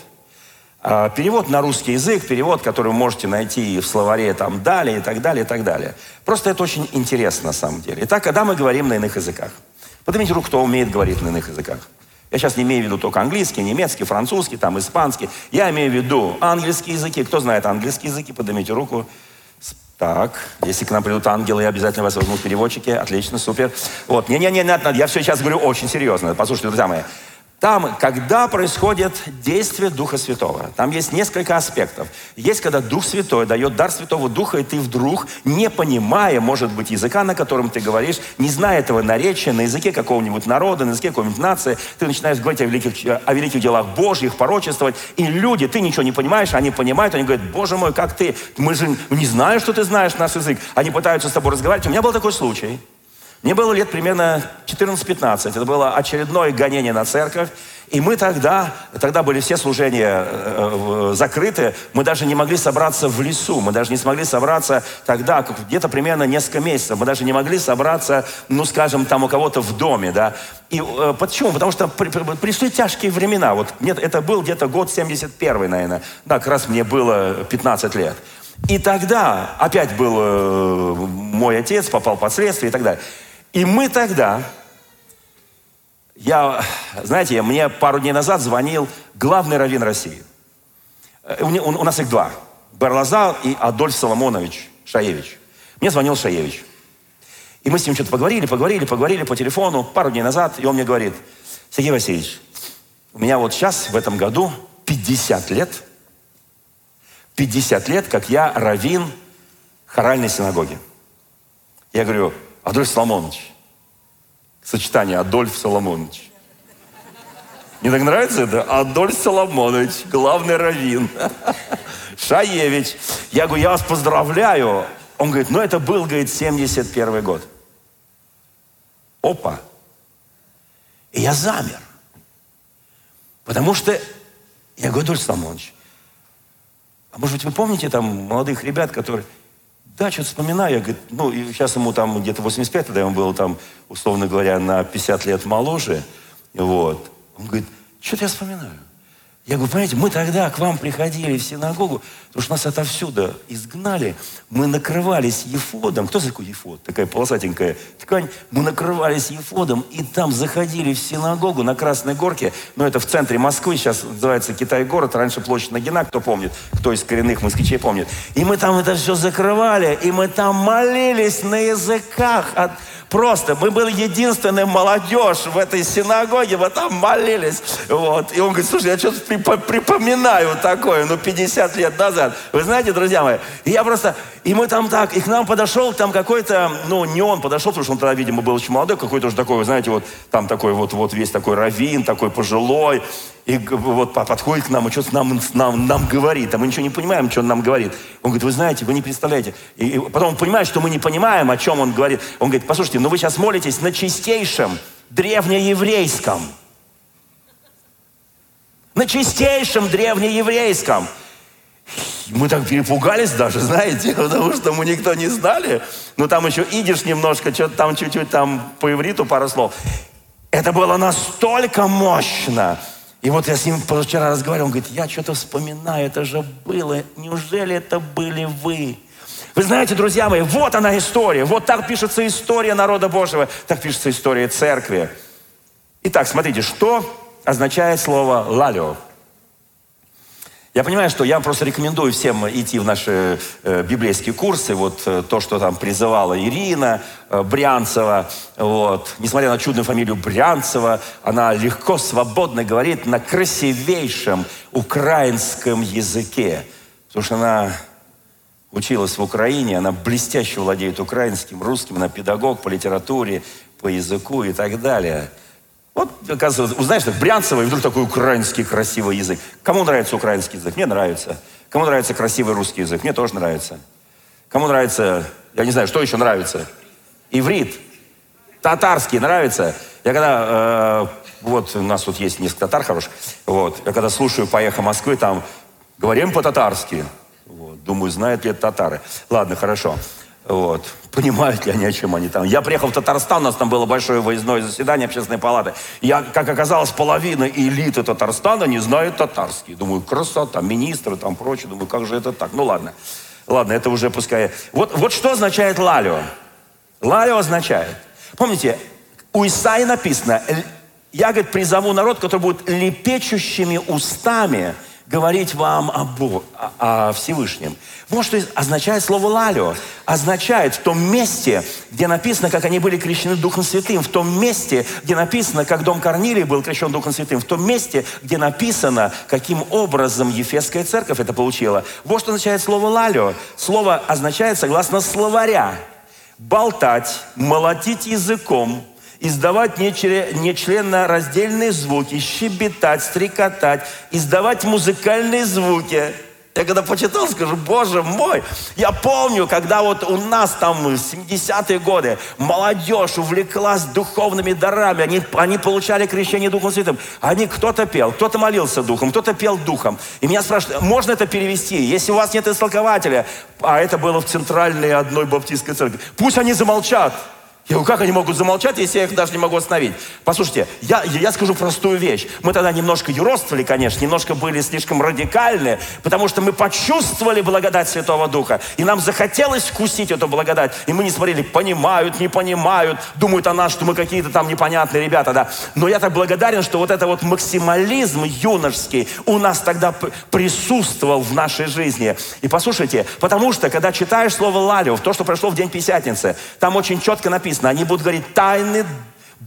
А, перевод на русский язык, перевод, который вы можете найти в словаре там далее и так далее, и так далее. Просто это очень интересно на самом деле. Итак, когда мы говорим на иных языках – Поднимите руку, кто умеет говорить на иных языках. Я сейчас не имею в виду только английский, немецкий, французский, там, испанский. Я имею в виду английские языки. Кто знает английские языки, поднимите руку. Так, если к нам придут ангелы, я обязательно вас возьму переводчики. Отлично, супер. Вот, не-не-не, я все сейчас говорю очень серьезно. Послушайте, друзья мои. Там, когда происходит действие Духа Святого, там есть несколько аспектов. Есть, когда Дух Святой дает дар Святого Духа, и ты вдруг, не понимая, может быть, языка, на котором ты говоришь, не зная этого наречия, на языке какого-нибудь народа, на языке какой-нибудь нации, ты начинаешь говорить о великих, о великих делах Божьих, порочествовать, и люди, ты ничего не понимаешь, они понимают, они говорят, Боже мой, как ты, мы же не знаем, что ты знаешь наш язык. Они пытаются с тобой разговаривать. У меня был такой случай – мне было лет примерно 14-15. Это было очередное гонение на церковь. И мы тогда, тогда были все служения э, э, закрыты, мы даже не могли собраться в лесу, мы даже не смогли собраться тогда, где-то примерно несколько месяцев, мы даже не могли собраться, ну, скажем, там у кого-то в доме, да. И э, почему? Потому что при, при, пришли тяжкие времена. Вот нет, это был где-то год 71 наверное. Да, как раз мне было 15 лет. И тогда опять был э, мой отец, попал под следствие и так далее. И мы тогда, я, знаете, мне пару дней назад звонил главный раввин России. Э, у, у нас их два. Барлазал и Адольф Соломонович Шаевич. Мне звонил Шаевич. И мы с ним что-то поговорили, поговорили, поговорили по телефону пару дней назад, и он мне говорит, Сергей Васильевич, у меня вот сейчас, в этом году, 50 лет, 50 лет, как я раввин хоральной синагоги. Я говорю, Адольф Соломонович. Сочетание Адольф Соломонович. Мне так нравится это? Адольф Соломонович, главный раввин. Шаевич. Я говорю, я вас поздравляю. Он говорит, ну это был, говорит, 71 год. Опа. И я замер. Потому что, я говорю, Адольф Соломонович, а может быть вы помните там молодых ребят, которые да, что-то вспоминаю. Я говорю, ну, и сейчас ему там где-то 85, тогда ему было там, условно говоря, на 50 лет моложе. Вот. Он говорит, что-то я вспоминаю. Я говорю, понимаете, мы тогда к вам приходили в синагогу, потому что нас отовсюду изгнали. Мы накрывались ефодом. Кто такой ефод? Такая полосатенькая ткань. Мы накрывались ефодом и там заходили в синагогу на Красной Горке. Ну, это в центре Москвы, сейчас называется Китай-город. Раньше площадь Нагина, кто помнит, кто из коренных москвичей помнит. И мы там это все закрывали, и мы там молились на языках от Просто мы были единственная молодежь в этой синагоге, мы там молились. Вот. И он говорит, слушай, я что-то припоминаю такое, ну, 50 лет назад. Вы знаете, друзья мои, и я просто, и мы там так, и к нам подошел там какой-то, ну, не он подошел, потому что он тогда, видимо, был очень молодой, какой-то уже такой, вы знаете, вот там такой вот, вот весь такой раввин, такой пожилой, и вот подходит к нам и что-то нам, нам, нам говорит, а мы ничего не понимаем, что он нам говорит. Он говорит, вы знаете, вы не представляете. И, и потом он понимает, что мы не понимаем, о чем он говорит. Он говорит, послушайте, ну вы сейчас молитесь на чистейшем древнееврейском. На чистейшем древнееврейском. Мы так перепугались даже, знаете, потому что мы никто не знали. Ну, там еще идиш немножко, что-то там чуть-чуть там по ивриту пару слов. Это было настолько мощно. И вот я с ним вчера разговаривал, он говорит, я что-то вспоминаю, это же было. Неужели это были вы? Вы знаете, друзья мои, вот она история. Вот так пишется история народа Божьего. Так пишется история церкви. Итак, смотрите, что означает слово «лалио»? Я понимаю, что я просто рекомендую всем идти в наши э, библейские курсы. Вот э, то, что там призывала Ирина э, Брянцева. Вот. Несмотря на чудную фамилию Брянцева, она легко, свободно говорит на красивейшем украинском языке. Потому что она училась в Украине, она блестяще владеет украинским, русским, она педагог по литературе, по языку и так далее – вот, оказывается, узнаешь, так Брянцево, и вдруг такой украинский красивый язык. Кому нравится украинский язык? Мне нравится. Кому нравится красивый русский язык? Мне тоже нравится. Кому нравится, я не знаю, что еще нравится? Иврит. Татарский нравится. Я когда, э, вот у нас тут есть несколько татар хороших, вот, я когда слушаю «Поехал Москвы», там говорим по-татарски. Вот, думаю, знают ли это татары. Ладно, хорошо. Вот. Понимают ли они, о чем они там. Я приехал в Татарстан, у нас там было большое выездное заседание общественной палаты. Я, как оказалось, половина элиты Татарстана не знает татарский. Думаю, красота, министры там прочее. Думаю, как же это так? Ну ладно. Ладно, это уже пускай. Вот, вот что означает лалио. Лалио означает. Помните, у Исаи написано, я, говорит, призову народ, который будет лепечущими устами говорить вам о, Бог, о, о Всевышнем. Вот что означает слово «лалио». Означает в том месте, где написано, как они были крещены Духом Святым, в том месте, где написано, как дом Корнилии был крещен Духом Святым, в том месте, где написано, каким образом Ефесская церковь это получила. Вот что означает слово «лалио». Слово означает, согласно словаря, болтать, молотить языком – издавать нечленораздельные звуки, щебетать, стрекотать, издавать музыкальные звуки. Я когда почитал, скажу, боже мой, я помню, когда вот у нас там 70-е годы молодежь увлеклась духовными дарами, они, они получали крещение Духом Святым. Они кто-то пел, кто-то молился Духом, кто-то пел Духом. И меня спрашивают, можно это перевести? Если у вас нет истолкователя, а это было в центральной одной баптистской церкви, пусть они замолчат. Я говорю, как они могут замолчать, если я их даже не могу остановить? Послушайте, я, я скажу простую вещь. Мы тогда немножко юродствовали, конечно, немножко были слишком радикальны, потому что мы почувствовали благодать Святого Духа, и нам захотелось вкусить эту благодать. И мы не смотрели, понимают, не понимают, думают о нас, что мы какие-то там непонятные ребята, да. Но я так благодарен, что вот это вот максимализм юношеский у нас тогда присутствовал в нашей жизни. И послушайте, потому что, когда читаешь слово «лалиов», то, что прошло в День Пятидесятницы, там очень четко написано, написано, они будут говорить тайны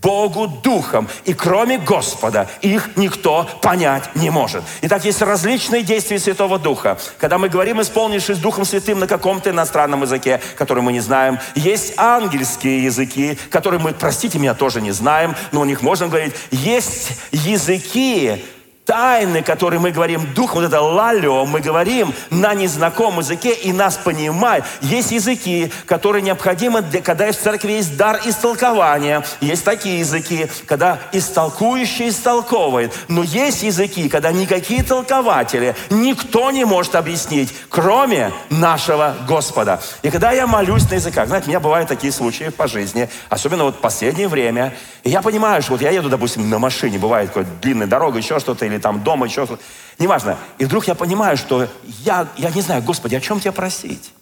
Богу Духом. И кроме Господа их никто понять не может. Итак, есть различные действия Святого Духа. Когда мы говорим, исполнившись Духом Святым на каком-то иностранном языке, который мы не знаем. Есть ангельские языки, которые мы, простите меня, тоже не знаем, но у них можно говорить. Есть языки, тайны, которые мы говорим духом, вот это лалё, мы говорим на незнакомом языке и нас понимают. Есть языки, которые необходимы, для, когда в церкви есть дар истолкования. Есть такие языки, когда истолкующий истолковывает. Но есть языки, когда никакие толкователи, никто не может объяснить, кроме нашего Господа. И когда я молюсь на языках, знаете, у меня бывают такие случаи по жизни, особенно вот в последнее время, и я понимаю, что вот я еду, допустим, на машине, бывает какая-то длинная дорога, еще что-то, или там дома, еще что-то. Неважно. И вдруг я понимаю, что я, я не знаю, Господи, о чем тебя просить?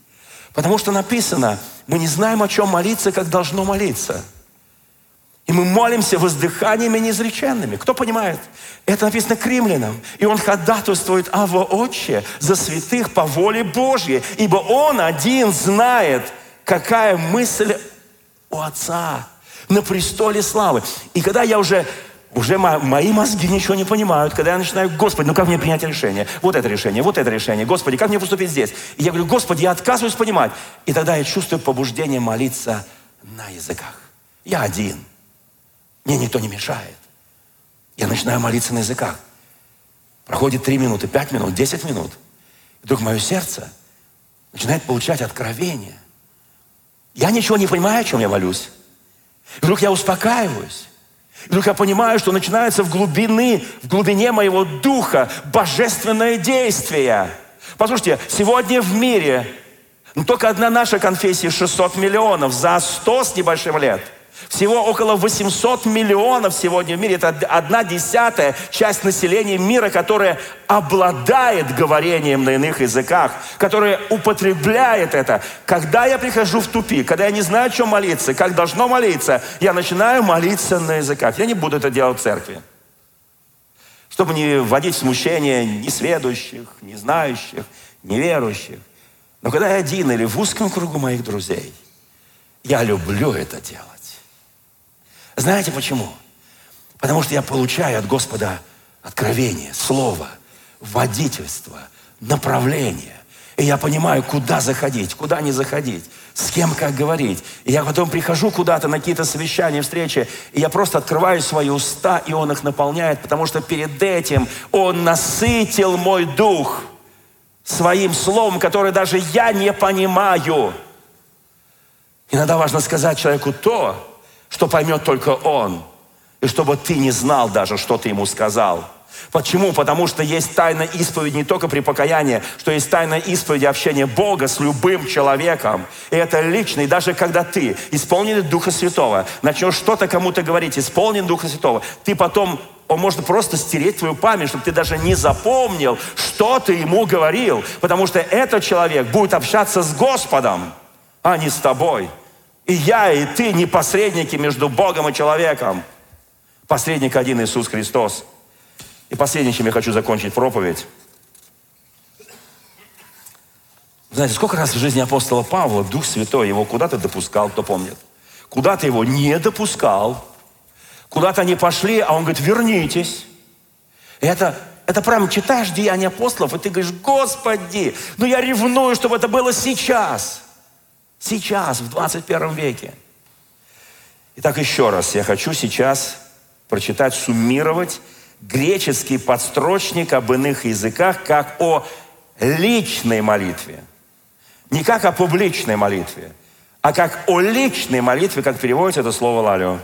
Потому что написано, мы не знаем, о чем молиться, как должно молиться. И мы молимся воздыханиями неизреченными. Кто понимает? Это написано к римлянам. И он ходатайствует Ава Отче за святых по воле Божьей. Ибо он один знает, какая мысль у Отца на престоле славы. И когда я уже уже мои мозги ничего не понимают, когда я начинаю, Господи, ну как мне принять решение? Вот это решение, вот это решение. Господи, как мне поступить здесь? И я говорю, Господи, я отказываюсь понимать. И тогда я чувствую побуждение молиться на языках. Я один. Мне никто не мешает. Я начинаю молиться на языках. Проходит три минуты, пять минут, десять минут. И вдруг мое сердце начинает получать откровение. Я ничего не понимаю, о чем я молюсь. И вдруг я успокаиваюсь. И вдруг я понимаю, что начинается в глубины, в глубине моего духа божественное действие. Послушайте, сегодня в мире ну, только одна наша конфессия 600 миллионов за 100 с небольшим лет – всего около 800 миллионов сегодня в мире. Это одна десятая часть населения мира, которая обладает говорением на иных языках, которая употребляет это. Когда я прихожу в тупик, когда я не знаю, о чем молиться, как должно молиться, я начинаю молиться на языках. Я не буду это делать в церкви. Чтобы не вводить в смущение несведущих, не знающих, неверующих. Но когда я один или в узком кругу моих друзей, я люблю это делать. Знаете почему? Потому что я получаю от Господа откровение, слово, водительство, направление. И я понимаю, куда заходить, куда не заходить, с кем как говорить. И я потом прихожу куда-то на какие-то совещания, встречи, и я просто открываю свои уста, и Он их наполняет, потому что перед этим Он насытил мой дух своим словом, которое даже я не понимаю. Иногда важно сказать человеку то, что поймет только Он. И чтобы ты не знал даже, что ты ему сказал. Почему? Потому что есть тайна исповеди не только при покаянии, что есть тайна исповеди общения Бога с любым человеком. И это лично. И даже когда ты, исполненный Духа Святого, начнешь что-то кому-то говорить, исполнен Духа Святого, ты потом он может просто стереть твою память, чтобы ты даже не запомнил, что ты ему говорил. Потому что этот человек будет общаться с Господом, а не с тобой. И я, и ты не посредники между Богом и человеком. Посредник один Иисус Христос. И последнее, чем я хочу закончить проповедь. Знаете, сколько раз в жизни апостола Павла Дух Святой его куда-то допускал, кто помнит? Куда-то его не допускал. Куда-то они пошли, а он говорит, вернитесь. И это, это прям читаешь Деяния апостолов, и ты говоришь, Господи, ну я ревную, чтобы это было сейчас. Сейчас, в 21 веке. Итак, еще раз, я хочу сейчас прочитать, суммировать греческий подстрочник об иных языках, как о личной молитве. Не как о публичной молитве, а как о личной молитве, как переводится это слово «лалё».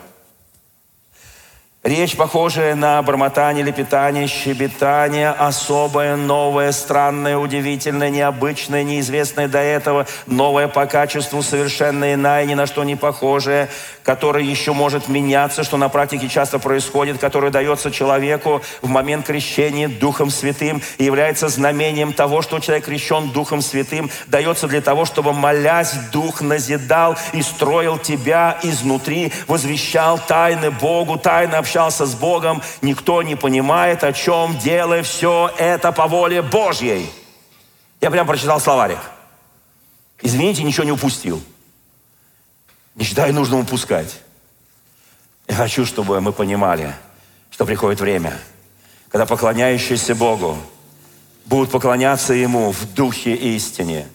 Речь, похожая на бормотание, лепетание, щебетание, особое, новое, странное, удивительное, необычное, неизвестное до этого, новое по качеству, совершенно иная, ни на что не похожее, которое еще может меняться, что на практике часто происходит, которое дается человеку в момент крещения Духом Святым и является знамением того, что человек крещен Духом Святым, дается для того, чтобы, молясь, Дух назидал и строил тебя изнутри, возвещал тайны Богу, тайны общения общался с Богом, никто не понимает, о чем делай все это по воле Божьей. Я прям прочитал словарик. Извините, ничего не упустил. Не считаю нужным упускать. Я хочу, чтобы мы понимали, что приходит время, когда поклоняющиеся Богу будут поклоняться Ему в духе истине,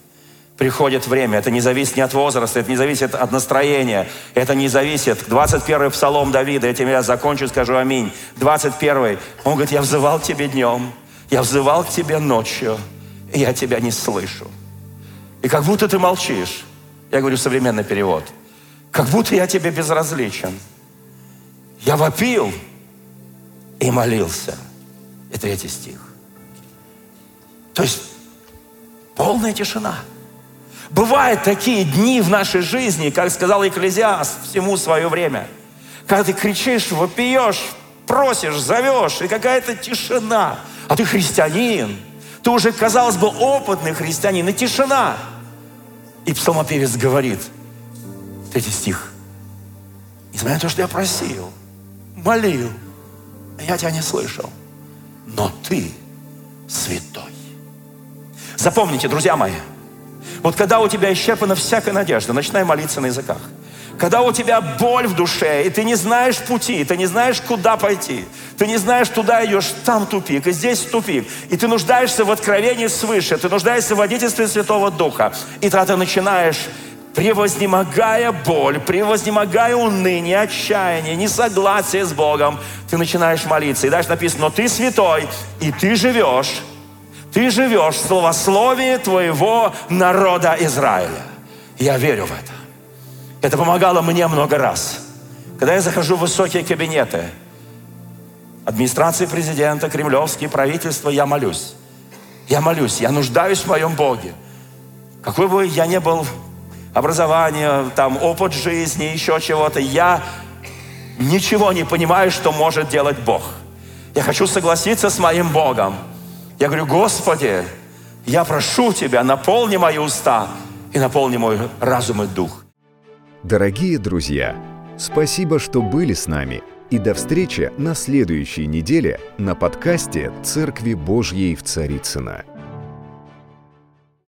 приходит время. Это не зависит ни от возраста, это не зависит от настроения, это не зависит. 21 псалом Давида, этим я закончу, скажу аминь. 21. Он говорит, я взывал к тебе днем, я взывал к тебе ночью, и я тебя не слышу. И как будто ты молчишь. Я говорю современный перевод. Как будто я тебе безразличен. Я вопил и молился. И третий стих. То есть полная тишина. Бывают такие дни в нашей жизни, как сказал Экклезиаст, всему свое время. Когда ты кричишь, вопиешь, просишь, зовешь, и какая-то тишина. А ты христианин. Ты уже, казалось бы, опытный христианин, и тишина. И псалмопевец говорит, третий стих, несмотря на то, что я просил, молил, я тебя не слышал, но ты святой. Запомните, друзья мои, вот когда у тебя исчерпана всякая надежда, начинай молиться на языках. Когда у тебя боль в душе, и ты не знаешь пути, ты не знаешь, куда пойти, ты не знаешь, туда идешь, там тупик, и здесь тупик, и ты нуждаешься в откровении свыше, ты нуждаешься в водительстве Святого Духа, и тогда ты начинаешь превознемогая боль, превознемогая уныние, отчаяние, несогласие с Богом, ты начинаешь молиться. И дальше написано, но ты святой, и ты живешь ты живешь в словословии твоего народа Израиля. Я верю в это. Это помогало мне много раз. Когда я захожу в высокие кабинеты, администрации президента, кремлевские правительства, я молюсь. Я молюсь, я нуждаюсь в моем Боге. Какой бы я ни был образование, там, опыт жизни, еще чего-то, я ничего не понимаю, что может делать Бог. Я хочу согласиться с моим Богом. Я говорю, Господи, я прошу Тебя, наполни мои уста и наполни мой разум и дух. Дорогие друзья, спасибо, что были с нами. И до встречи на следующей неделе на подкасте «Церкви Божьей в Царицына.